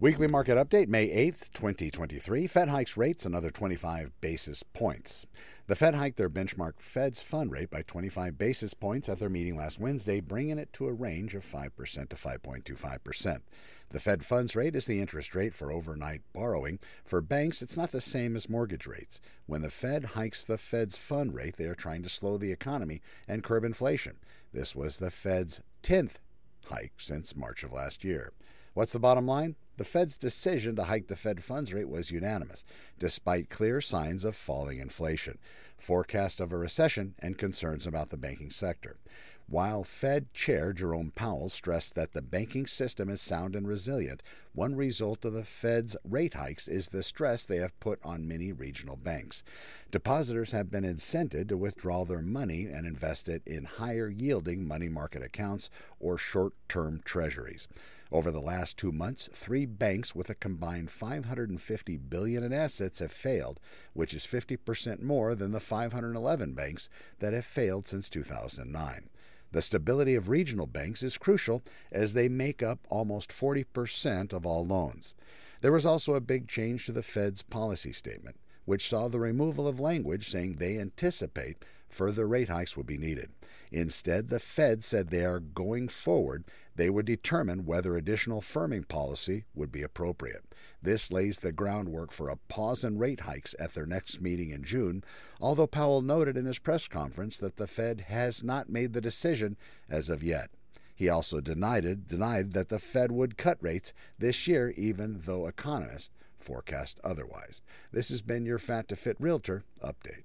Weekly market update, May 8th, 2023. Fed hikes rates another 25 basis points. The Fed hiked their benchmark Fed's fund rate by 25 basis points at their meeting last Wednesday, bringing it to a range of 5% to 5.25%. The Fed funds rate is the interest rate for overnight borrowing. For banks, it's not the same as mortgage rates. When the Fed hikes the Fed's fund rate, they are trying to slow the economy and curb inflation. This was the Fed's 10th hike since March of last year. What's the bottom line? The Fed's decision to hike the Fed funds rate was unanimous, despite clear signs of falling inflation, forecasts of a recession, and concerns about the banking sector. While Fed Chair Jerome Powell stressed that the banking system is sound and resilient, one result of the Fed's rate hikes is the stress they have put on many regional banks. Depositors have been incented to withdraw their money and invest it in higher yielding money market accounts or short term treasuries. Over the last two months, three banks with a combined 550 billion in assets have failed, which is 50% more than the 511 banks that have failed since 2009. The stability of regional banks is crucial as they make up almost 40% of all loans. There was also a big change to the Fed's policy statement, which saw the removal of language saying they anticipate further rate hikes would be needed. Instead, the Fed said they are going forward, they would determine whether additional firming policy would be appropriate. This lays the groundwork for a pause in rate hikes at their next meeting in June, although Powell noted in his press conference that the Fed has not made the decision as of yet. He also denied, it, denied that the Fed would cut rates this year, even though economists forecast otherwise. This has been your Fat to Fit Realtor update.